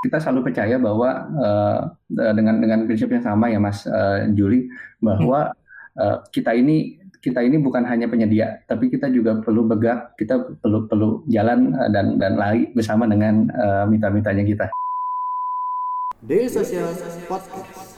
kita selalu percaya bahwa uh, dengan dengan prinsip yang sama ya Mas uh, Juli bahwa uh, kita ini kita ini bukan hanya penyedia tapi kita juga perlu bergerak kita perlu perlu jalan uh, dan dan lari bersama dengan uh, mitra-mitranya kita. Desa Podcast.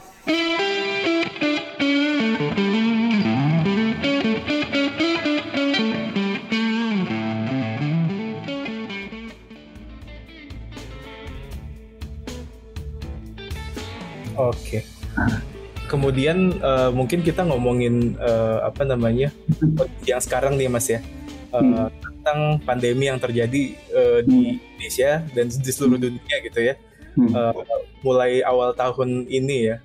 Kemudian uh, mungkin kita ngomongin uh, apa namanya yang sekarang nih mas ya uh, hmm. tentang pandemi yang terjadi uh, di hmm. Indonesia dan di seluruh dunia gitu ya. Hmm. Uh, mulai awal tahun ini ya.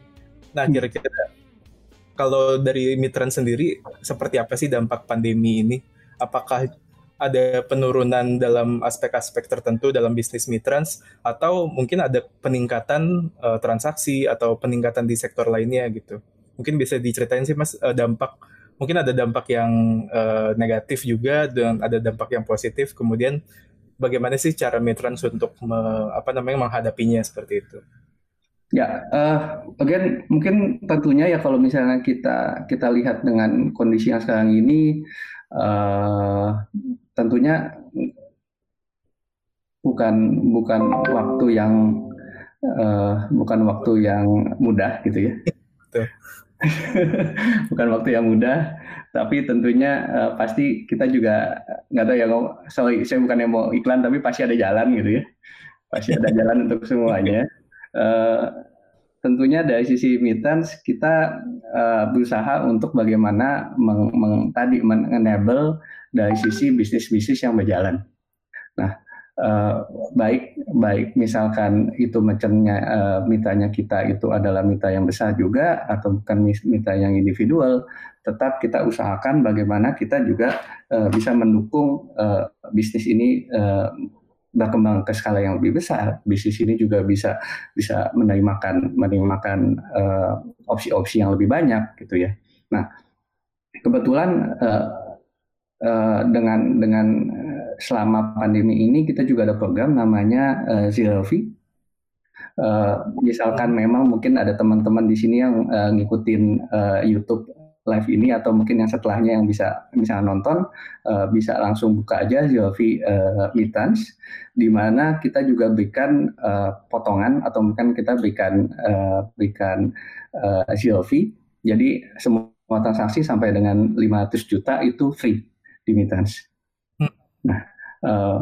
Nah hmm. kira-kira kalau dari Mitran sendiri seperti apa sih dampak pandemi ini? Apakah ada penurunan dalam aspek-aspek tertentu dalam bisnis mitrans atau mungkin ada peningkatan uh, transaksi atau peningkatan di sektor lainnya gitu. Mungkin bisa diceritain sih Mas uh, dampak mungkin ada dampak yang uh, negatif juga dan ada dampak yang positif. Kemudian bagaimana sih cara mitrans untuk me, apa namanya menghadapinya seperti itu? Ya, uh, again mungkin tentunya ya kalau misalnya kita kita lihat dengan kondisi yang sekarang ini uh, tentunya bukan bukan waktu yang uh, bukan waktu yang mudah gitu ya. bukan waktu yang mudah, tapi tentunya uh, pasti kita juga nggak tahu ya, sorry saya bukan yang mau iklan, tapi pasti ada jalan gitu ya, pasti ada jalan untuk semuanya. Uh, tentunya dari sisi mittens kita uh, berusaha untuk bagaimana meng, meng, tadi mengenable dari sisi bisnis-bisnis yang berjalan. Nah, uh, baik baik misalkan itu macamnya uh, mitanya kita itu adalah mita yang besar juga atau bukan mita yang individual, tetap kita usahakan bagaimana kita juga uh, bisa mendukung uh, bisnis ini uh, berkembang ke skala yang lebih besar, bisnis ini juga bisa bisa menerimakan menerimakan uh, opsi-opsi yang lebih banyak gitu ya. Nah, kebetulan uh, uh, dengan dengan selama pandemi ini kita juga ada program namanya uh, Zero. Uh, misalkan memang mungkin ada teman-teman di sini yang uh, ngikutin uh, YouTube live ini atau mungkin yang setelahnya yang bisa bisa nonton uh, bisa langsung buka aja Zilvi uh, Mitans di mana kita juga berikan uh, potongan atau mungkin kita berikan uh, berikan uh, Zilvi jadi semua transaksi sampai dengan 500 juta itu free di Mitans. Hmm. Nah, uh,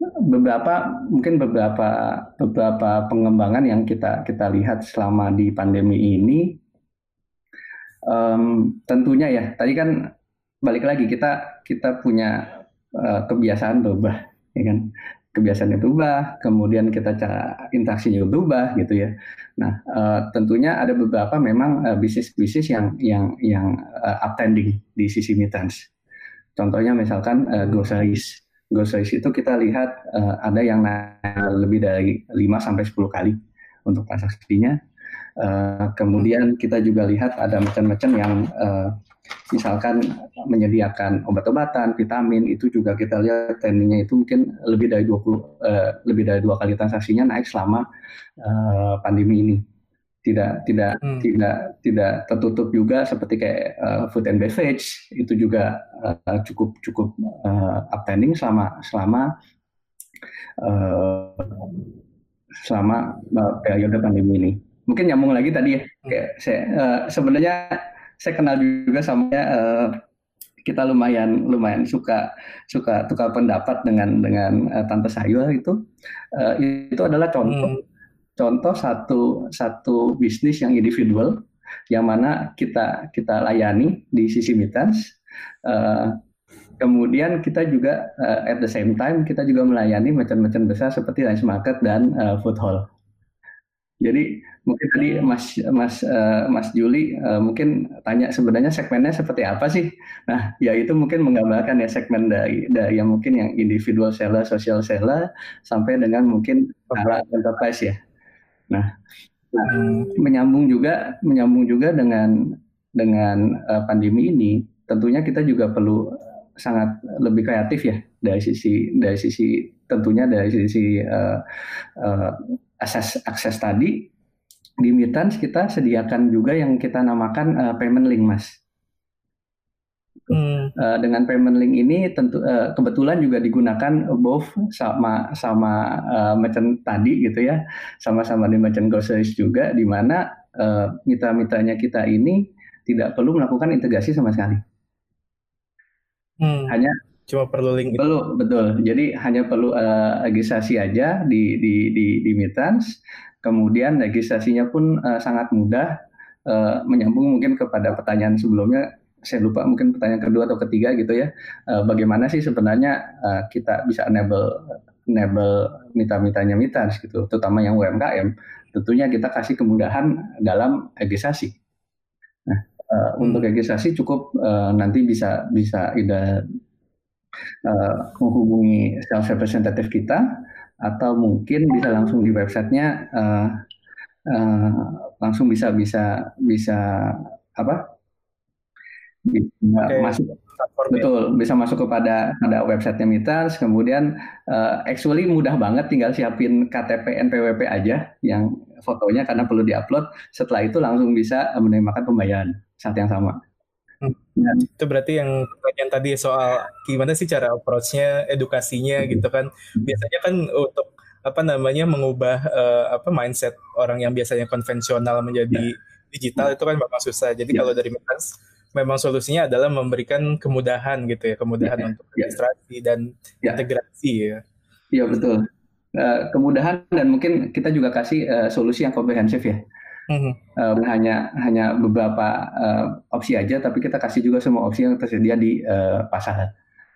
beberapa mungkin beberapa beberapa pengembangan yang kita kita lihat selama di pandemi ini um, tentunya ya tadi kan balik lagi kita kita punya uh, kebiasaan berubah ya kan kebiasaannya berubah kemudian kita cara interaksinya berubah gitu ya nah uh, tentunya ada beberapa memang uh, bisnis-bisnis yang yang yang uh, uptrending di sisi mittens contohnya misalkan uh, groceries groceries itu kita lihat uh, ada yang lebih dari 5 sampai 10 kali untuk transaksinya Uh, kemudian kita juga lihat ada macam-macam yang uh, misalkan menyediakan obat-obatan, vitamin itu juga kita lihat trendingnya itu mungkin lebih dari 20 uh, lebih dari dua kali transaksinya naik selama uh, pandemi ini. Tidak tidak hmm. tidak tidak tertutup juga seperti kayak uh, food and beverage itu juga uh, cukup cukup uh, uptrending selama selama uh, selama uh, periode pandemi ini mungkin nyambung lagi tadi ya hmm. kayak saya uh, sebenarnya saya kenal juga sama uh, kita lumayan lumayan suka suka tukar pendapat dengan dengan uh, tante sayur itu uh, itu adalah contoh hmm. Contoh satu satu bisnis yang individual yang mana kita kita layani di sisi mittens uh, kemudian kita juga uh, at the same time kita juga melayani macam-macam besar seperti Rice Market dan uh, Food Hall jadi mungkin tadi Mas Mas uh, Mas Juli uh, mungkin tanya sebenarnya segmennya seperti apa sih? Nah, ya itu mungkin menggambarkan ya segmen dari, dari yang mungkin yang individual seller, social seller sampai dengan mungkin para enterprise ya. Nah, nah menyambung juga menyambung juga dengan dengan uh, pandemi ini, tentunya kita juga perlu sangat lebih kreatif ya dari sisi dari sisi tentunya dari sisi uh, uh, akses akses tadi di Mitrans kita sediakan juga yang kita namakan uh, payment link mas. Hmm. Uh, dengan payment link ini tentu uh, kebetulan juga digunakan both sama sama uh, merchant tadi gitu ya, sama-sama di merchant groceries juga, di mana uh, mitra-mitranya kita ini tidak perlu melakukan integrasi sama sekali. Hmm. Hanya cuma perlu link perlu betul jadi hanya perlu uh, registrasi aja di di di di Mitrans kemudian registrasinya pun uh, sangat mudah uh, menyambung mungkin kepada pertanyaan sebelumnya saya lupa mungkin pertanyaan kedua atau ketiga gitu ya. Uh, bagaimana sih sebenarnya uh, kita bisa enable enable mitra-mitranya Mitrans gitu terutama yang UMKM tentunya kita kasih kemudahan dalam registrasi nah uh, hmm. untuk registrasi cukup uh, nanti bisa bisa ida uh, menghubungi sales representative kita atau mungkin bisa langsung di websitenya uh, uh, langsung bisa bisa bisa apa bisa okay. masuk betul bisa masuk kepada pada websitenya Mitas kemudian uh, actually mudah banget tinggal siapin KTP NPWP aja yang fotonya karena perlu diupload setelah itu langsung bisa menerima pembayaran saat yang sama Ya. Itu berarti yang pertanyaan tadi soal gimana sih cara approach-nya, edukasinya hmm. gitu kan. Biasanya kan untuk apa namanya mengubah uh, apa mindset orang yang biasanya konvensional menjadi ya. digital ya. itu kan memang susah. Jadi ya. kalau dari Metans memang solusinya adalah memberikan kemudahan gitu ya, kemudahan ya. untuk ya. registrasi dan ya. integrasi ya. Iya betul. Uh, kemudahan dan mungkin kita juga kasih uh, solusi yang komprehensif ya mm-hmm. uh, hanya hanya beberapa uh, opsi aja, tapi kita kasih juga semua opsi yang tersedia di uh, pasar.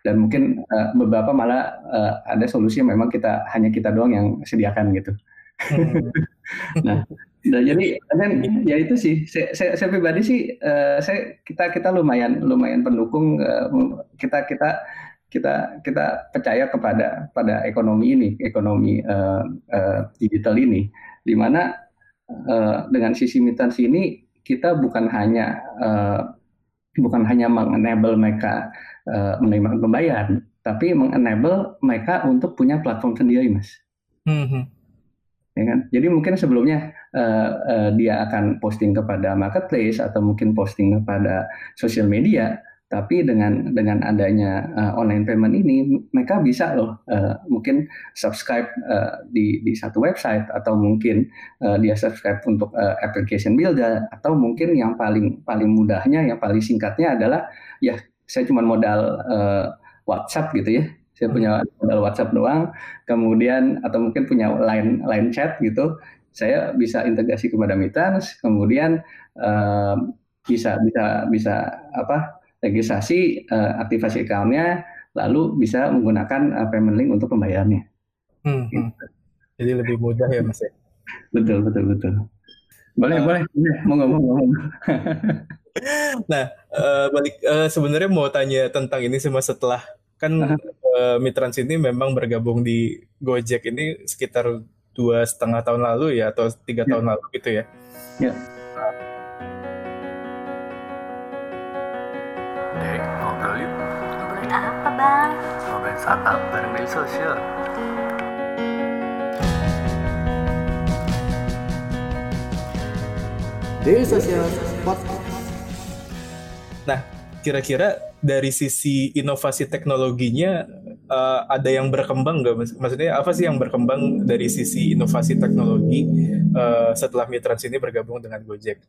Dan mungkin uh, beberapa malah uh, ada solusi yang memang kita hanya kita doang yang sediakan gitu. Mm-hmm. nah, nah, jadi dan ya itu sih. Saya, saya, saya pribadi sih, uh, saya kita kita lumayan lumayan pendukung uh, kita kita kita kita percaya kepada pada ekonomi ini, ekonomi uh, uh, digital ini, di mana uh, dengan sisi mitansi ini kita bukan hanya uh, bukan hanya mengenable mereka uh, menerima pembayaran, tapi mengenable mereka untuk punya platform sendiri, mas. Mm-hmm. Ya kan? Jadi mungkin sebelumnya uh, uh, dia akan posting kepada marketplace atau mungkin posting kepada sosial media, tapi dengan dengan adanya uh, online payment ini, mereka bisa loh uh, mungkin subscribe uh, di di satu website atau mungkin uh, dia subscribe untuk uh, application builder atau mungkin yang paling paling mudahnya, yang paling singkatnya adalah ya saya cuma modal uh, WhatsApp gitu ya, saya punya modal WhatsApp doang, kemudian atau mungkin punya line line chat gitu, saya bisa integrasi kepada Mitrans, kemudian uh, bisa bisa bisa apa registrasi uh, aktivasi accountnya lalu bisa menggunakan uh, payment link untuk pembayarannya. Hmm, gitu. Jadi lebih mudah ya mas ya. betul betul betul. Boleh uh, boleh mau ngomong ngomong. nah uh, balik uh, sebenarnya mau tanya tentang ini semua setelah kan uh, Mitrans ini memang bergabung di Gojek ini sekitar dua setengah tahun lalu ya atau tiga ya. tahun lalu gitu ya. Ya. startup bareng media sosial. Daily Social Podcast. Nah, kira-kira dari sisi inovasi teknologinya uh, ada yang berkembang nggak? Maksudnya apa sih yang berkembang dari sisi inovasi teknologi uh, setelah Mitrans ini bergabung dengan Gojek?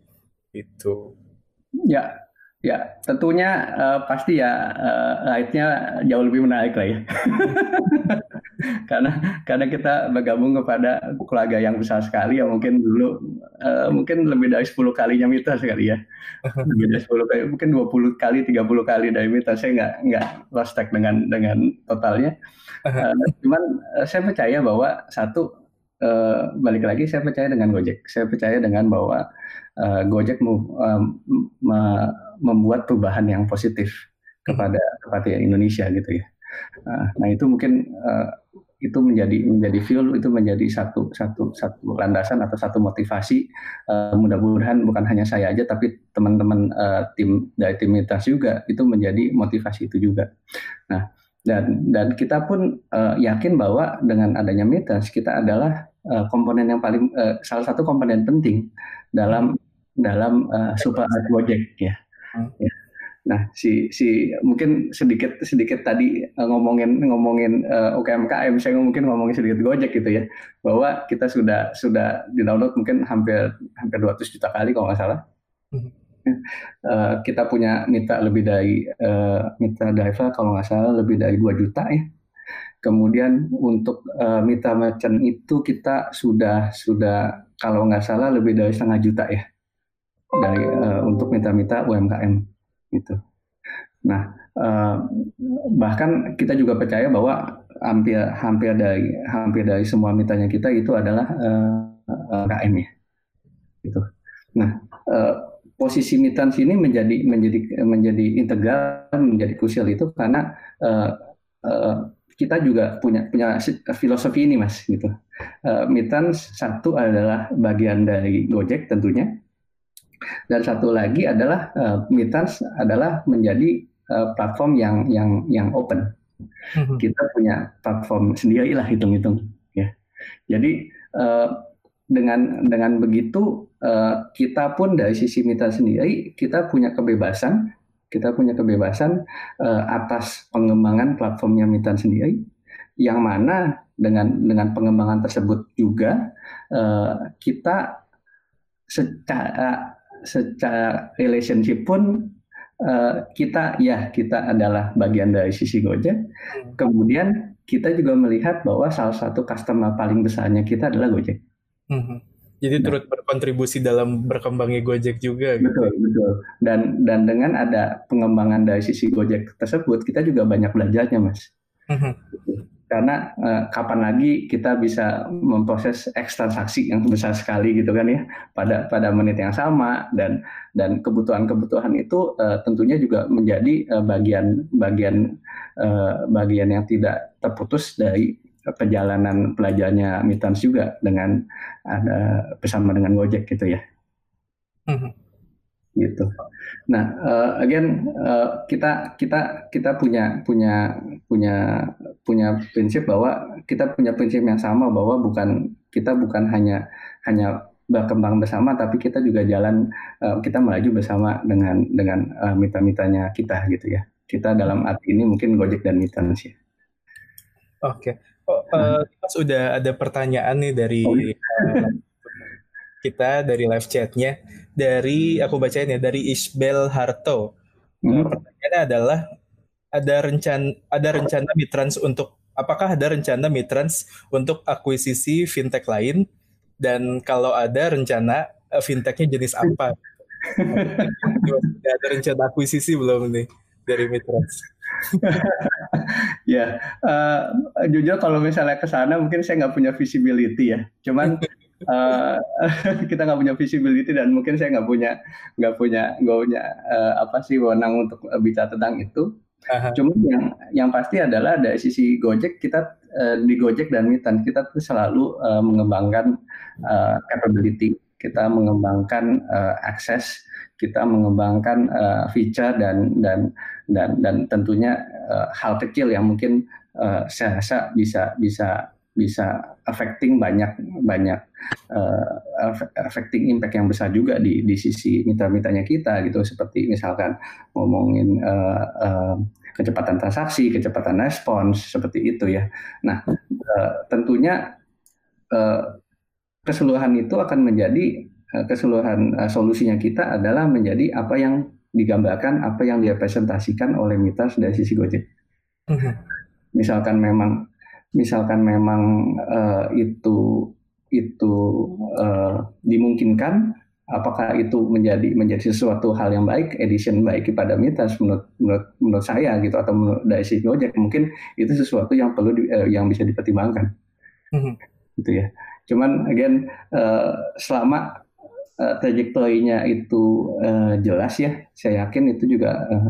Itu. Ya, Ya, tentunya uh, pasti ya uh, jauh lebih menarik lah ya. karena karena kita bergabung kepada keluarga yang besar sekali ya mungkin dulu uh, mungkin lebih dari 10 kalinya Mita sekali ya. Lebih dari 10 kali, mungkin 20 kali, 30 kali dari Mita. Saya nggak nggak lost track dengan dengan totalnya. Uh, cuman uh, saya percaya bahwa satu uh, balik lagi saya percaya dengan Gojek. Saya percaya dengan bahwa uh, Gojek mau um, membuat perubahan yang positif kepada kepada Indonesia gitu ya. Uh, nah itu mungkin uh, itu menjadi menjadi fuel itu menjadi satu satu satu landasan atau satu motivasi uh, mudah-mudahan bukan hanya saya aja tapi teman-teman uh, tim dari tim Mitas juga itu menjadi motivasi itu juga. Nah dan dan kita pun uh, yakin bahwa dengan adanya mitas kita adalah uh, komponen yang paling uh, salah satu komponen penting dalam dalam uh, super project ya. Hmm. ya. Nah, si si mungkin sedikit sedikit tadi uh, ngomongin ngomongin uh, UKMKM, saya mungkin ngomongin sedikit Gojek gitu ya, bahwa kita sudah sudah di download mungkin hampir hampir 200 juta kali kalau nggak salah. Uh, kita punya mitra lebih dari uh, mitra driver kalau nggak salah lebih dari 2 juta ya. Kemudian untuk uh, mitra merchant itu kita sudah sudah kalau nggak salah lebih dari setengah juta ya dari uh, untuk mitra-mitra UMKM gitu. Nah, uh, bahkan kita juga percaya bahwa hampir hampir dari hampir dari semua mitanya kita itu adalah uh, KM ya, gitu. Nah, uh, posisi mitans ini menjadi menjadi menjadi integral menjadi krusial itu karena uh, kita juga punya punya filosofi ini mas gitu. Uh, mitans satu adalah bagian dari Gojek tentunya dan satu lagi adalah uh, Mitans adalah menjadi uh, platform yang yang yang open. Hmm. Kita punya platform sendiri lah hitung-hitung ya. Jadi uh, dengan dengan begitu uh, kita pun dari sisi mitra sendiri kita punya kebebasan kita punya kebebasan uh, atas pengembangan platformnya Mitan sendiri yang mana dengan dengan pengembangan tersebut juga uh, kita secara secara relationship pun uh, kita ya kita adalah bagian dari sisi Gojek. Hmm. Kemudian kita juga melihat bahwa salah satu customer paling besarnya kita adalah Gojek. Hmm. Jadi nah. turut berkontribusi dalam berkembangnya Gojek juga. Gitu. Betul betul. Dan dan dengan ada pengembangan dari sisi Gojek tersebut kita juga banyak belajarnya mas. Hmm karena eh, kapan lagi kita bisa memproses X yang besar sekali gitu kan ya pada pada menit yang sama dan dan kebutuhan-kebutuhan itu eh, tentunya juga menjadi eh, bagian bagian eh, bagian yang tidak terputus dari perjalanan pelajarnya Mitans juga dengan ada bersama dengan Gojek gitu ya. Hmm. Gitu. Nah, uh, again uh, kita kita kita punya punya punya punya prinsip bahwa kita punya prinsip yang sama bahwa bukan kita bukan hanya hanya berkembang bersama tapi kita juga jalan uh, kita melaju bersama dengan dengan uh, mitra-mitranya kita gitu ya. Kita dalam arti ini mungkin Gojek dan Mitra sih. Oke. Oh, uh, Mas udah ada pertanyaan nih dari oh, iya. Kita dari live chatnya dari aku bacain ya dari Isbel Harto. Hmm. Pertanyaannya adalah ada rencana ada rencana Mitrans untuk apakah ada rencana Mitrans untuk akuisisi fintech lain dan kalau ada rencana eh, fintechnya jenis apa? ada rencana akuisisi belum nih dari Mitrans? ya, uh, jujur kalau misalnya ke sana mungkin saya nggak punya visibility ya. Cuman uh, kita nggak punya visibility dan mungkin saya nggak punya nggak punya nggak punya uh, apa sih wewenang untuk bicara tentang itu. Uh-huh. Cuma yang yang pasti adalah dari sisi Gojek kita uh, di Gojek dan Mitan kita tuh selalu uh, mengembangkan uh, capability, kita mengembangkan uh, akses, kita mengembangkan uh, feature dan dan dan dan tentunya uh, hal kecil yang mungkin uh, saya rasa bisa bisa bisa affecting banyak banyak uh, affecting impact yang besar juga di di sisi mitra-mitranya kita gitu seperti misalkan ngomongin uh, uh, kecepatan transaksi, kecepatan respons seperti itu ya. Nah, uh, tentunya uh, keseluruhan itu akan menjadi uh, keseluruhan uh, solusinya kita adalah menjadi apa yang digambarkan, apa yang direpresentasikan oleh mitra dari sisi Gojek. Mhm. Misalkan memang misalkan memang uh, itu itu uh, dimungkinkan apakah itu menjadi menjadi sesuatu hal yang baik edition baik kepada mitas menurut menurut menurut saya gitu atau menurut dari si Gojek mungkin itu sesuatu yang perlu di, uh, yang bisa dipertimbangkan mm-hmm. gitu ya cuman again uh, selama uh, trajektorinya itu uh, jelas ya saya yakin itu juga uh,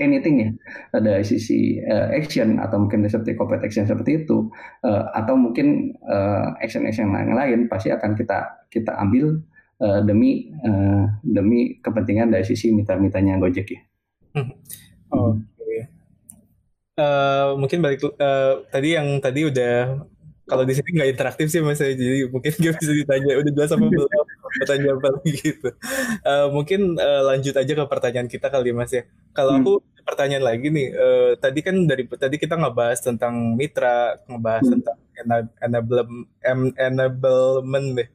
anything ya dari sisi uh, action atau mungkin seperti corporate action seperti itu uh, atau mungkin uh, action-action lain lain pasti akan kita kita ambil uh, demi uh, demi kepentingan dari sisi mitra-mitranya Gojek ya. Hmm. Oke. Uh, mungkin balik uh, tadi yang tadi udah kalau di sini nggak interaktif sih mas jadi mungkin nggak bisa ditanya udah jelas apa belum pertanyaan apa lagi gitu uh, mungkin uh, lanjut aja ke pertanyaan kita kali mas ya kalau hmm. aku pertanyaan lagi nih uh, tadi kan dari tadi kita ngebahas tentang mitra ngebahas hmm. tentang enablement enablement deh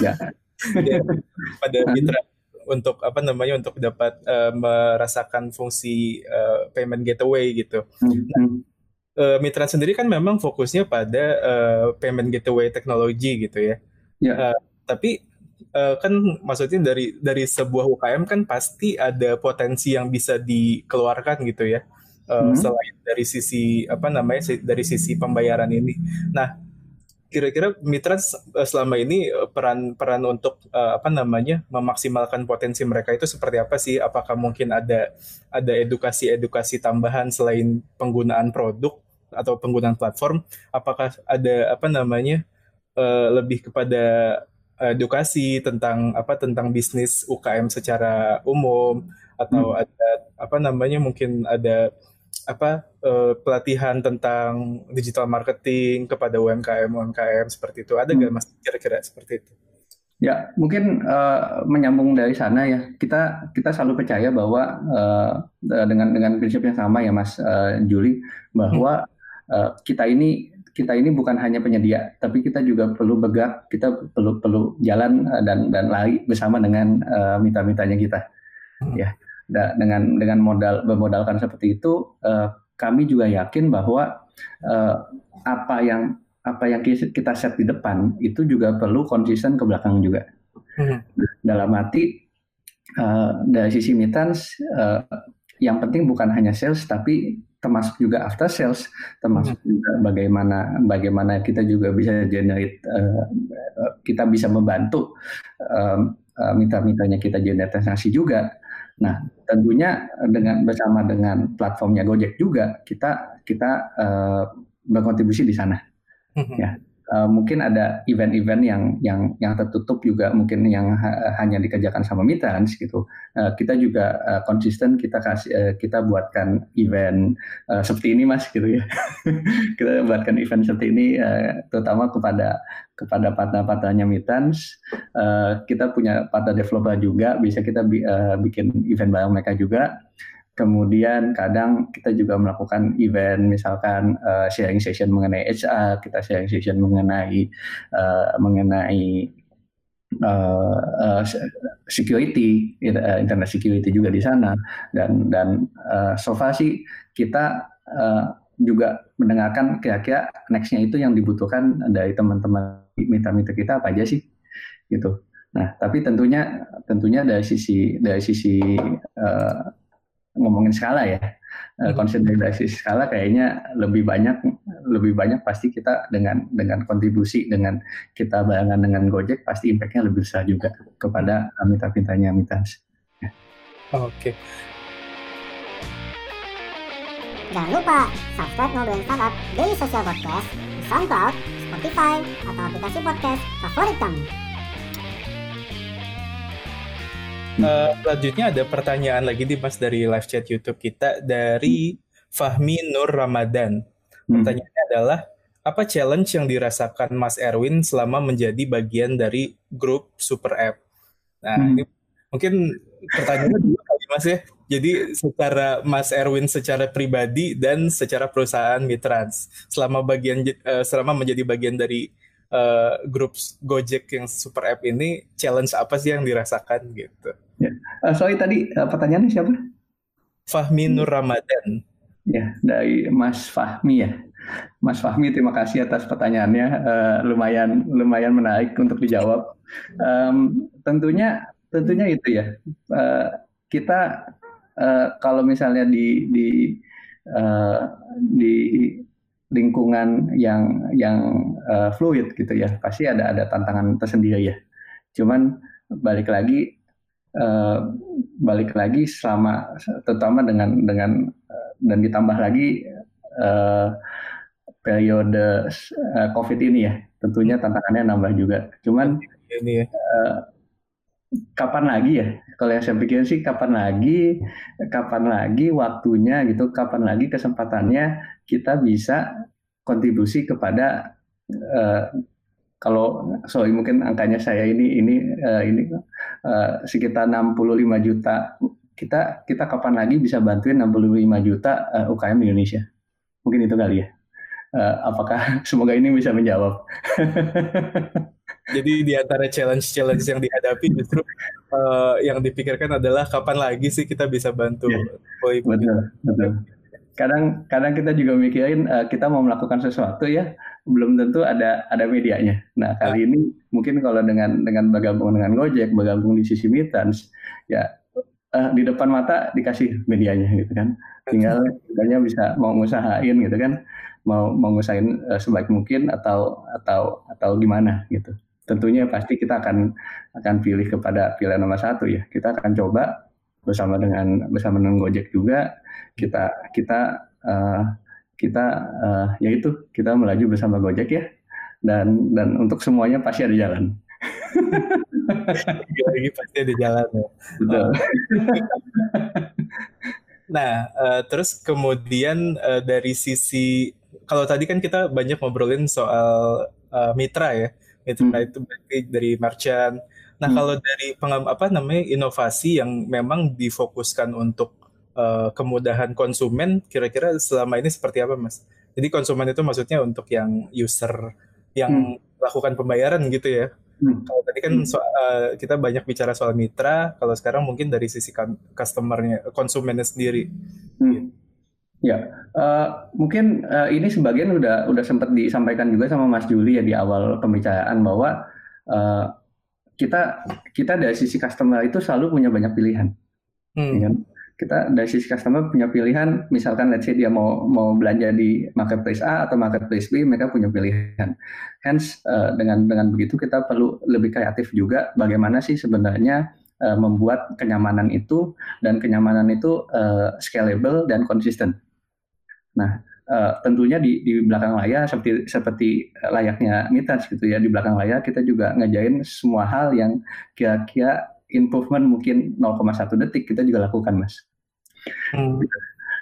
ya. ya, pada mitra untuk apa namanya untuk dapat uh, merasakan fungsi uh, payment gateway gitu. Hmm. Nah, uh, Mitra sendiri kan memang fokusnya pada uh, payment gateway teknologi gitu ya. Yeah. Ya. Uh, tapi uh, kan maksudnya dari dari sebuah UKM kan pasti ada potensi yang bisa dikeluarkan gitu ya. Uh, hmm. Selain dari sisi apa namanya dari sisi pembayaran ini. Nah kira-kira mitra eh, selama ini eh, peran peran untuk uh, apa namanya memaksimalkan potensi mereka itu seperti apa sih? Apakah mungkin ada ada edukasi-edukasi tambahan selain penggunaan produk atau penggunaan platform? Apakah ada apa namanya uh, lebih kepada edukasi tentang apa tentang bisnis UKM secara umum atau hmm. ada apa namanya mungkin ada apa uh, pelatihan tentang digital marketing kepada UMKM UMKM seperti itu ada nggak hmm. mas kira-kira seperti itu? Ya mungkin uh, menyambung dari sana ya kita kita selalu percaya bahwa uh, dengan dengan prinsip yang sama ya mas uh, Juli bahwa hmm. uh, kita ini kita ini bukan hanya penyedia, tapi kita juga perlu bergerak, kita perlu perlu jalan dan dan lari bersama dengan uh, mitra-mitranya kita. Hmm. Ya, dengan dengan modal bermodalkan seperti itu uh, kami juga yakin bahwa uh, apa yang apa yang kita set di depan itu juga perlu konsisten ke belakang juga. Hmm. Dalam arti uh, dari sisi mitans uh, yang penting bukan hanya sales tapi termasuk juga after sales, termasuk hmm. juga bagaimana bagaimana kita juga bisa generate uh, kita bisa membantu uh, uh, mitra-mitranya kita generate transaksi juga Nah, tentunya dengan bersama dengan platformnya Gojek juga kita kita uh, berkontribusi di sana. Mm-hmm. Ya, uh, mungkin ada event-event yang yang yang tertutup juga mungkin yang ha hanya dikerjakan sama mitrans gitu. Uh, kita juga uh, konsisten kita kasih uh, kita buatkan event uh, seperti ini mas gitu ya. kita buatkan event seperti ini uh, terutama kepada kepada partner-partnernya mitrans. Uh, kita punya partner developer juga bisa kita bi uh, bikin event bareng mereka juga Kemudian kadang kita juga melakukan event misalkan uh, sharing session mengenai HR, kita sharing session mengenai uh, mengenai uh, uh, security, internet security juga di sana dan dan uh, so far sih kita uh, juga mendengarkan kira-kira nextnya itu yang dibutuhkan dari teman-teman mitra-mitra kita apa aja sih gitu. Nah, tapi tentunya tentunya dari sisi dari sisi uh, ngomongin skala ya hmm. konsolidasi skala kayaknya lebih banyak lebih banyak pasti kita dengan dengan kontribusi dengan kita barengan dengan Gojek pasti impactnya lebih besar juga kepada mitra pintanya Mitans. Oke. Okay. Jangan lupa subscribe Ngobrolin Startup Daily Social Podcast di SoundCloud, Spotify, atau aplikasi podcast favorit kamu. Uh, selanjutnya ada pertanyaan lagi di Mas dari live chat YouTube kita dari Fahmi Nur Ramadan. Hmm. Pertanyaannya adalah apa challenge yang dirasakan Mas Erwin selama menjadi bagian dari grup Super App? Nah, hmm. ini mungkin pertanyaannya dua kali Mas ya. Jadi secara Mas Erwin secara pribadi dan secara perusahaan Mitrans selama bagian uh, selama menjadi bagian dari uh, grup Gojek yang Super App ini challenge apa sih yang dirasakan gitu? Uh, sorry tadi uh, pertanyaannya siapa? Fahmi Nur Ramadan. Ya, dari Mas Fahmi ya. Mas Fahmi, terima kasih atas pertanyaannya. Uh, lumayan lumayan menarik untuk dijawab. Um, tentunya tentunya itu ya. Uh, kita uh, kalau misalnya di di uh, di lingkungan yang yang uh, fluid gitu ya, pasti ada ada tantangan tersendiri ya. Cuman balik lagi uh, balik lagi selama terutama dengan dengan uh, dan ditambah lagi uh, periode uh, COVID ini ya tentunya tantangannya nambah juga. Cuman ini ya. uh, kapan lagi ya? Kalau yang saya pikir sih kapan lagi, kapan lagi waktunya gitu, kapan lagi kesempatannya kita bisa kontribusi kepada uh, kalau sorry mungkin angkanya saya ini ini uh, ini uh, sekitar 65 juta. Kita kita kapan lagi bisa bantuin 65 juta uh, UKM di Indonesia? Mungkin itu kali ya. Uh, apakah semoga ini bisa menjawab? Jadi di antara challenge-challenge yang dihadapi justru uh, yang dipikirkan adalah kapan lagi sih kita bisa bantu yeah. Betul, betul. Kadang kadang kita juga mikirin uh, kita mau melakukan sesuatu ya, belum tentu ada ada medianya. Nah, kali ini mungkin kalau dengan dengan bergabung dengan Gojek, bergabung di sisi Mitans, ya uh, di depan mata dikasih medianya gitu kan. Tinggal kitanya bisa mau ngusahain gitu kan mau mau ngusahain uh, sebaik mungkin atau atau atau gimana gitu tentunya pasti kita akan akan pilih kepada pilihan nomor satu ya. Kita akan coba bersama dengan bersama dengan Gojek juga kita kita uh, kita uh, yaitu kita melaju bersama Gojek ya dan dan untuk semuanya pasti ada jalan. lagi pasti ada jalan ya. Betul. nah, uh, terus kemudian uh, dari sisi kalau tadi kan kita banyak ngobrolin soal uh, mitra ya itu hmm. itu berarti dari merchant. Nah hmm. kalau dari pengam apa namanya inovasi yang memang difokuskan untuk uh, kemudahan konsumen, kira-kira selama ini seperti apa mas? Jadi konsumen itu maksudnya untuk yang user yang hmm. lakukan pembayaran gitu ya. Hmm. Kalau tadi kan so, uh, kita banyak bicara soal mitra, kalau sekarang mungkin dari sisi customernya, konsumennya sendiri. Hmm. Gitu. Ya, uh, mungkin uh, ini sebagian udah udah sempat disampaikan juga sama Mas Juli ya di awal pembicaraan bahwa uh, kita kita dari sisi customer itu selalu punya banyak pilihan. Hmm. Ya, kan? Kita dari sisi customer punya pilihan, misalkan let's say dia mau mau belanja di marketplace A atau marketplace B, mereka punya pilihan. Hence uh, dengan dengan begitu kita perlu lebih kreatif juga bagaimana sih sebenarnya uh, membuat kenyamanan itu dan kenyamanan itu uh, scalable dan konsisten. Nah, uh, tentunya di, di belakang layar seperti seperti layaknya mitas gitu ya di belakang layar kita juga ngejain semua hal yang kira-kira improvement mungkin 0,1 detik kita juga lakukan mas. Hmm.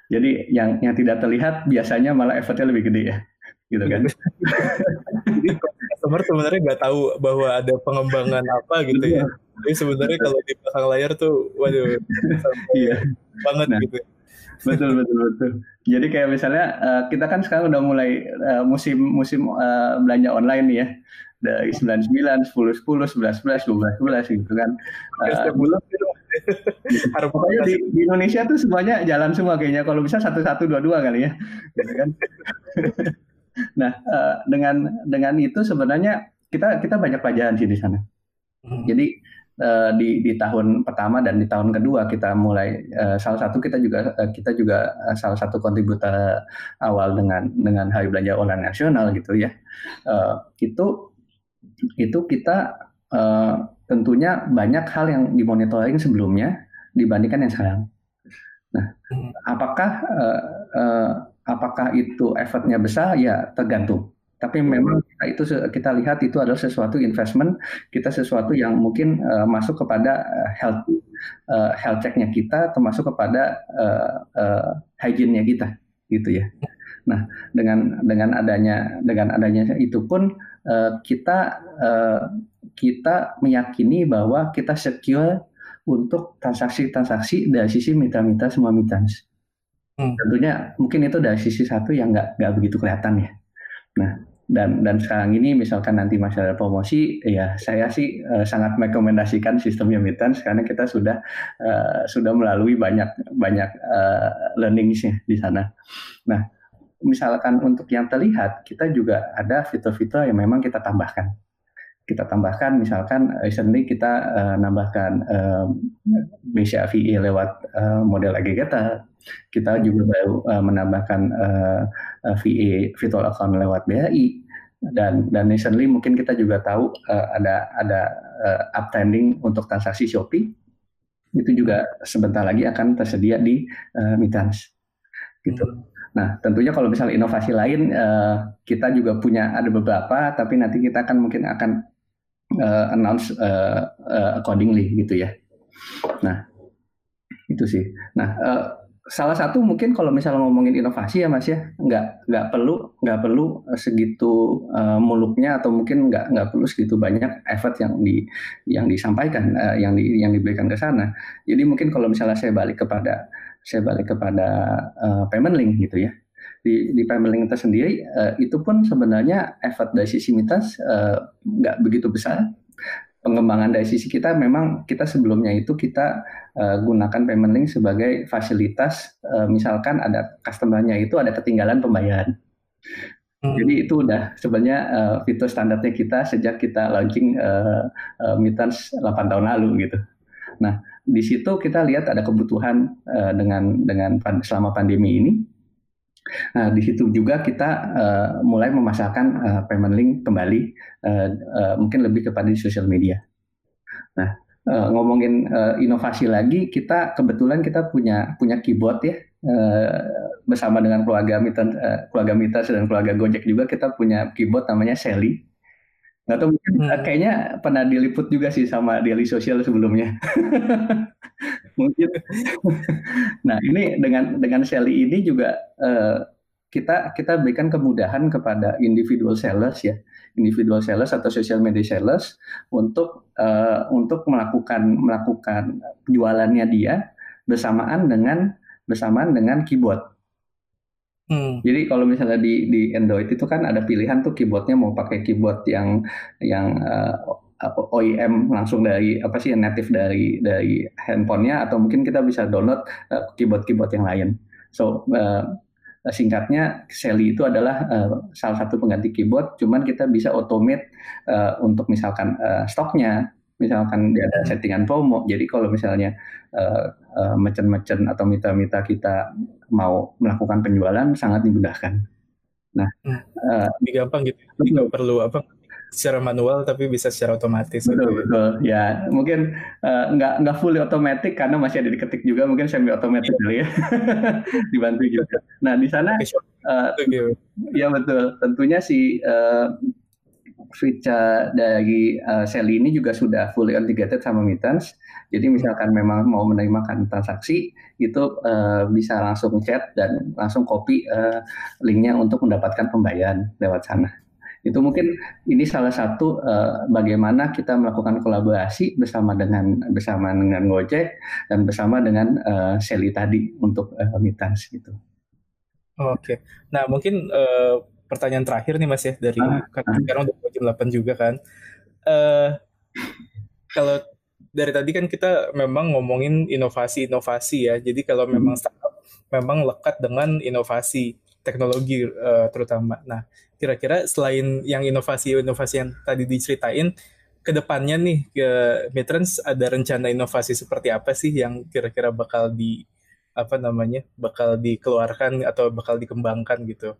Jadi yang yang tidak terlihat biasanya malah effortnya lebih gede ya, gitu kan? Jadi customer sebenarnya nggak tahu bahwa ada pengembangan apa gitu ya. Jadi sebenarnya kalau di belakang layar tuh, waduh, iya. banget nah, gitu. Betul betul betul. Jadi kayak misalnya uh, kita kan sekarang udah mulai uh, musim musim uh, belanja online nih ya dari 99, 10, 10, 11, 11, 12, 12 gitu kan. Uh, bulan Pokoknya di, di Indonesia tuh semuanya jalan semua kayaknya. Kalau bisa satu satu dua dua kali ya, gitu kan. nah uh, dengan dengan itu sebenarnya kita kita banyak pelajaran sih di sana. Hmm. Jadi uh, di di tahun pertama dan di tahun kedua kita mulai uh, salah satu kita juga uh, kita juga uh, salah satu kontributor awal dengan dengan Hari Belanja Online Nasional gitu ya. Uh, itu itu kita uh, tentunya banyak hal yang dimonitoring sebelumnya dibandingkan yang sekarang. Nah, hmm. apakah uh, uh, apakah itu effortnya besar? Ya tergantung. Tapi memang kita itu kita lihat itu adalah sesuatu investment kita sesuatu yang mungkin uh, masuk kepada health uh, health checknya kita termasuk kepada uh, uh, hygiene-nya kita gitu ya. Nah dengan dengan adanya dengan adanya itu pun uh, kita uh, kita meyakini bahwa kita secure untuk transaksi-transaksi dari sisi mitra-mitra semua mitrans. Hmm. Tentunya mungkin itu dari sisi satu yang nggak nggak begitu kelihatan ya. Nah, dan dan sekarang ini misalkan nanti masalah promosi ya saya sih uh, sangat merekomendasikan sistem remittance karena kita sudah uh, sudah melalui banyak banyak uh, learningsnya di sana. Nah, misalkan untuk yang terlihat kita juga ada fitur-fitur yang memang kita tambahkan. Kita tambahkan misalkan recently kita uh, nambahkan uh, BCA VE lewat uh, model aggregator. Kita juga baru uh, menambahkan uh, VA virtual account lewat BRI dan dan recently mungkin kita juga tahu uh, ada ada uh, uptrending untuk transaksi Shopee itu juga sebentar lagi akan tersedia di uh, Mitans gitu. Nah tentunya kalau misalnya inovasi lain uh, kita juga punya ada beberapa tapi nanti kita akan mungkin akan uh, announce uh, accordingly gitu ya. Nah itu sih. Nah salah satu mungkin kalau misalnya ngomongin inovasi ya mas ya nggak nggak perlu nggak perlu segitu uh, muluknya atau mungkin nggak nggak perlu segitu banyak effort yang di yang disampaikan uh, yang di yang diberikan ke sana. Jadi mungkin kalau misalnya saya balik kepada saya balik kepada uh, payment link gitu ya di di payment link itu sendiri uh, itu pun sebenarnya effort dari sisi mitas nggak uh, begitu besar pengembangan dari sisi kita memang kita sebelumnya itu kita uh, gunakan payment link sebagai fasilitas uh, misalkan ada customernya itu ada ketinggalan pembayaran. Hmm. Jadi itu udah sebenarnya uh, fitur standarnya kita sejak kita launching uh, uh, Mittens 8 tahun lalu gitu. Nah, di situ kita lihat ada kebutuhan uh, dengan dengan selama pandemi ini. Nah, di situ juga kita uh, mulai memasarkan uh, payment link kembali, uh, uh, mungkin lebih kepada di sosial media. Nah, uh, ngomongin uh, inovasi lagi, kita kebetulan kita punya punya keyboard ya uh, bersama dengan keluarga Mitas, uh, keluarga dan keluarga Gojek juga kita punya keyboard namanya Sally. Nggak tahu mungkin hmm. kayaknya pernah diliput juga sih sama Daily Social sebelumnya. mungkin. nah ini dengan dengan Sally ini juga uh, kita kita berikan kemudahan kepada individual sellers ya individual sellers atau social media sellers untuk uh, untuk melakukan melakukan jualannya dia bersamaan dengan bersamaan dengan keyboard. Hmm. Jadi kalau misalnya di di Android itu kan ada pilihan tuh keyboardnya mau pakai keyboard yang yang uh, eh, OEM langsung dari apa sih native dari dari handphonenya atau mungkin kita bisa download uh, keyboard keyboard yang lain. So uh, singkatnya Sally itu adalah uh, salah satu pengganti keyboard, cuman kita bisa automate uh, untuk misalkan uh, stoknya, misalkan dia ada settingan promo. Jadi kalau misalnya uh, uh, merchant-merchant atau mitra-mitra kita mau melakukan penjualan sangat dimudahkan. Nah, hmm. uh, lebih gampang gitu. Nggak perlu apa secara manual tapi bisa secara otomatis. Betul gitu. betul. Ya mungkin uh, nggak nggak fully otomatis karena masih ada diketik juga mungkin semi otomatis yeah. kali ya dibantu juga. Nah di sana uh, ya betul. Tentunya si uh, feature dari uh, Sally ini juga sudah fully integrated sama Mittens. Jadi misalkan memang mau menerima transaksi itu uh, bisa langsung chat dan langsung copy uh, linknya untuk mendapatkan pembayaran lewat sana. Itu mungkin ini salah satu uh, bagaimana kita melakukan kolaborasi bersama dengan bersama dengan Gojek dan bersama dengan uh, Sally tadi untuk uh, Mittens gitu. Oke. Nah, mungkin uh, pertanyaan terakhir nih Mas ya dari ah, kan ah. sekarang udah jam 8 juga kan. Uh, kalau dari tadi kan kita memang ngomongin inovasi-inovasi ya. Jadi kalau hmm. memang startup memang lekat dengan inovasi teknologi uh, terutama. Nah, kira-kira selain yang inovasi-inovasi yang tadi diceritain, ke depannya nih ke Mitrans ada rencana inovasi seperti apa sih yang kira-kira bakal di apa namanya bakal dikeluarkan atau bakal dikembangkan gitu?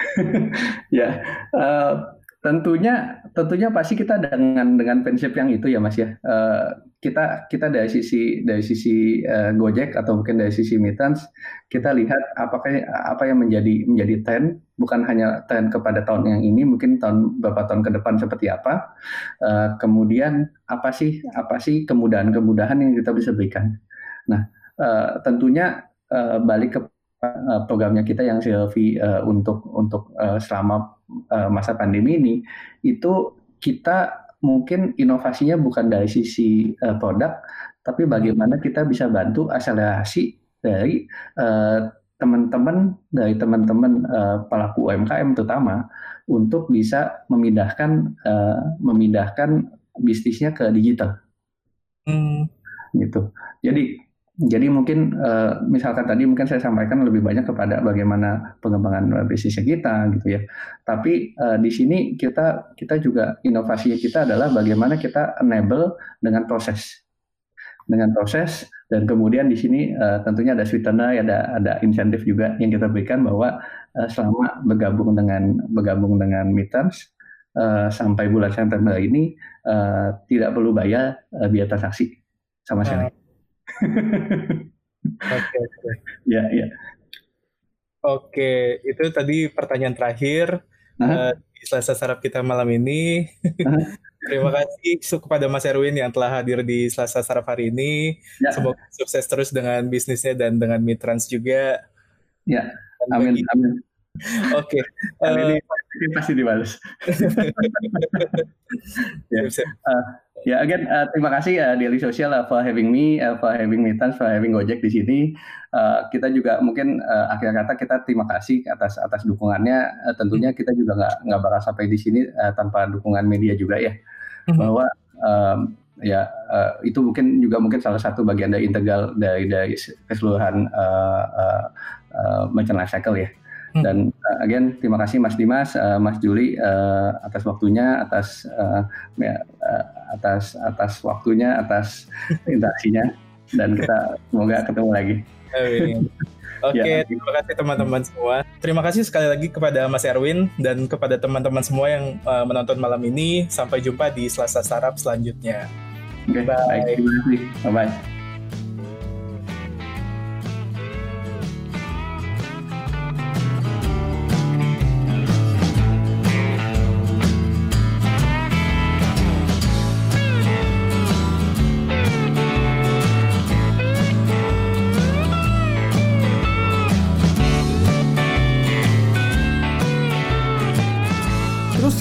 ya, uh, tentunya tentunya pasti kita dengan dengan prinsip yang itu ya Mas ya. Uh, kita kita dari sisi dari sisi uh, Gojek atau mungkin dari sisi Mittens kita lihat apakah apa yang menjadi menjadi tren bukan hanya tren kepada tahun yang ini mungkin tahun beberapa tahun ke depan seperti apa. Uh, kemudian apa sih apa sih kemudahan-kemudahan yang kita bisa berikan? Nah uh, tentunya uh, balik ke uh, programnya kita yang Silvi uh, untuk untuk uh, selama uh, masa pandemi ini itu kita mungkin inovasinya bukan dari sisi uh, produk tapi bagaimana kita bisa bantu akselerasi dari uh, teman-teman dari teman-teman uh, pelaku UMKM terutama untuk bisa memindahkan uh, memindahkan bisnisnya ke digital. Hmm. Gitu. Jadi jadi mungkin uh, misalkan tadi mungkin saya sampaikan lebih banyak kepada bagaimana pengembangan bisnisnya kita gitu ya. Tapi uh, di sini kita kita juga inovasinya kita adalah bagaimana kita enable dengan proses. Dengan proses dan kemudian di sini uh, tentunya ada sweetener, ada ada insentif juga yang kita berikan bahwa selama bergabung dengan bergabung dengan uh, sampai bulan September ini tidak perlu bayar biaya transaksi sama sekali. Oke, oke. Ya, ya. Oke, itu tadi pertanyaan terakhir uh uh, di Selasa Sarap kita malam ini. Terima kasih kepada Mas Erwin yang telah hadir di Selasa Sarap hari ini. Ya. Semoga sukses terus dengan bisnisnya dan dengan Mitrans juga. Ya, amin, amin. Oke. Okay. Uh, ini pasti dibalas. ya. Uh, ya, again, uh, terima kasih uh, Daily Social uh, for having me, uh, for having Mitrans, for having Gojek di sini. Uh, kita juga mungkin uh, akhir kata kita terima kasih atas atas dukungannya. Uh, tentunya kita juga nggak nggak bakal sampai di sini uh, tanpa dukungan media juga ya. Mm-hmm. Bahwa um, ya uh, itu mungkin juga mungkin salah satu bagian dari integral dari dari keseluruhan uh, uh, uh, merchant life cycle ya. Hmm. Dan uh, again terima kasih Mas Dimas, uh, Mas Juli uh, atas waktunya, atas uh, ya, uh, atas atas waktunya, atas interaksinya dan kita semoga ketemu lagi. Oke, okay, ya. terima kasih teman-teman semua. Terima kasih sekali lagi kepada Mas Erwin dan kepada teman-teman semua yang uh, menonton malam ini. Sampai jumpa di Selasa Sarap selanjutnya. Okay, Bye. Baik, terima kasih. Bye-bye.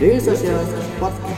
Social Podcast.